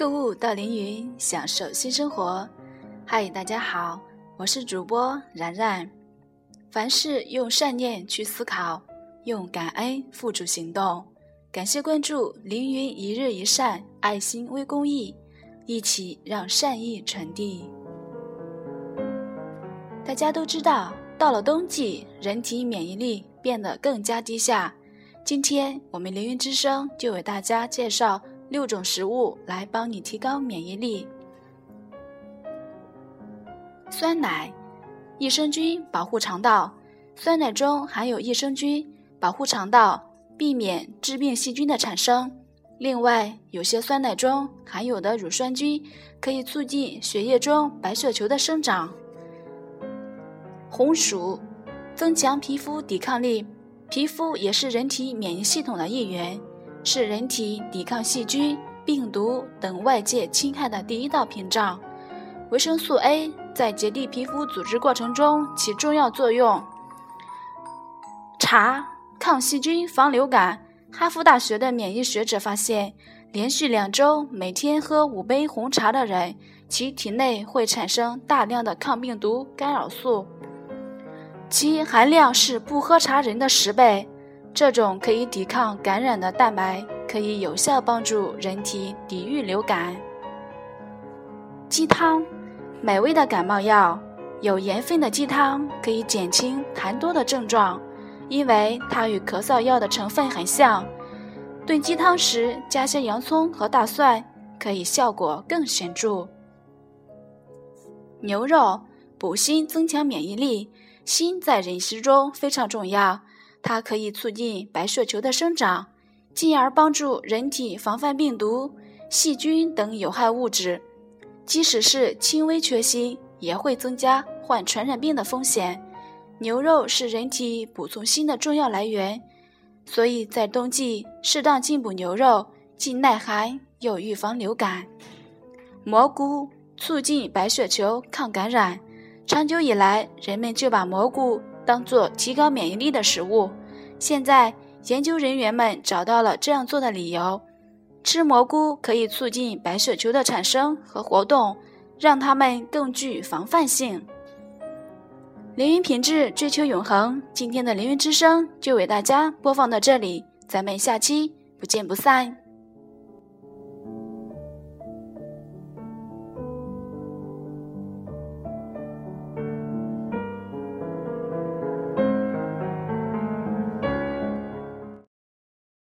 购物到凌云，享受新生活。嗨，大家好，我是主播然然。凡事用善念去思考，用感恩付诸行动。感谢关注凌云一日一善爱心微公益，一起让善意传递。大家都知道，到了冬季，人体免疫力变得更加低下。今天我们凌云之声就为大家介绍。六种食物来帮你提高免疫力。酸奶，益生菌保护肠道，酸奶中含有益生菌，保护肠道，避免致病细菌的产生。另外，有些酸奶中含有的乳酸菌可以促进血液中白血球的生长。红薯，增强皮肤抵抗力，皮肤也是人体免疫系统的一员。是人体抵抗细菌、病毒等外界侵害的第一道屏障。维生素 A 在结缔皮肤组织过程中起重要作用。茶抗细菌、防流感。哈佛大学的免疫学者发现，连续两周每天喝五杯红茶的人，其体内会产生大量的抗病毒干扰素，其含量是不喝茶人的十倍。这种可以抵抗感染的蛋白，可以有效帮助人体抵御流感。鸡汤，美味的感冒药。有盐分的鸡汤可以减轻痰多的症状，因为它与咳嗽药的成分很像。炖鸡汤时加些洋葱和大蒜，可以效果更显著。牛肉补锌，增强免疫力。锌在饮食中非常重要。它可以促进白血球的生长，进而帮助人体防范病毒、细菌等有害物质。即使是轻微缺锌，也会增加患传染病的风险。牛肉是人体补充锌的重要来源，所以在冬季适当进补牛肉，既耐寒又预防流感。蘑菇促进白血球抗感染，长久以来，人们就把蘑菇。当做提高免疫力的食物，现在研究人员们找到了这样做的理由：吃蘑菇可以促进白血球的产生和活动，让它们更具防范性。凌云品质，追求永恒。今天的凌云之声就为大家播放到这里，咱们下期不见不散。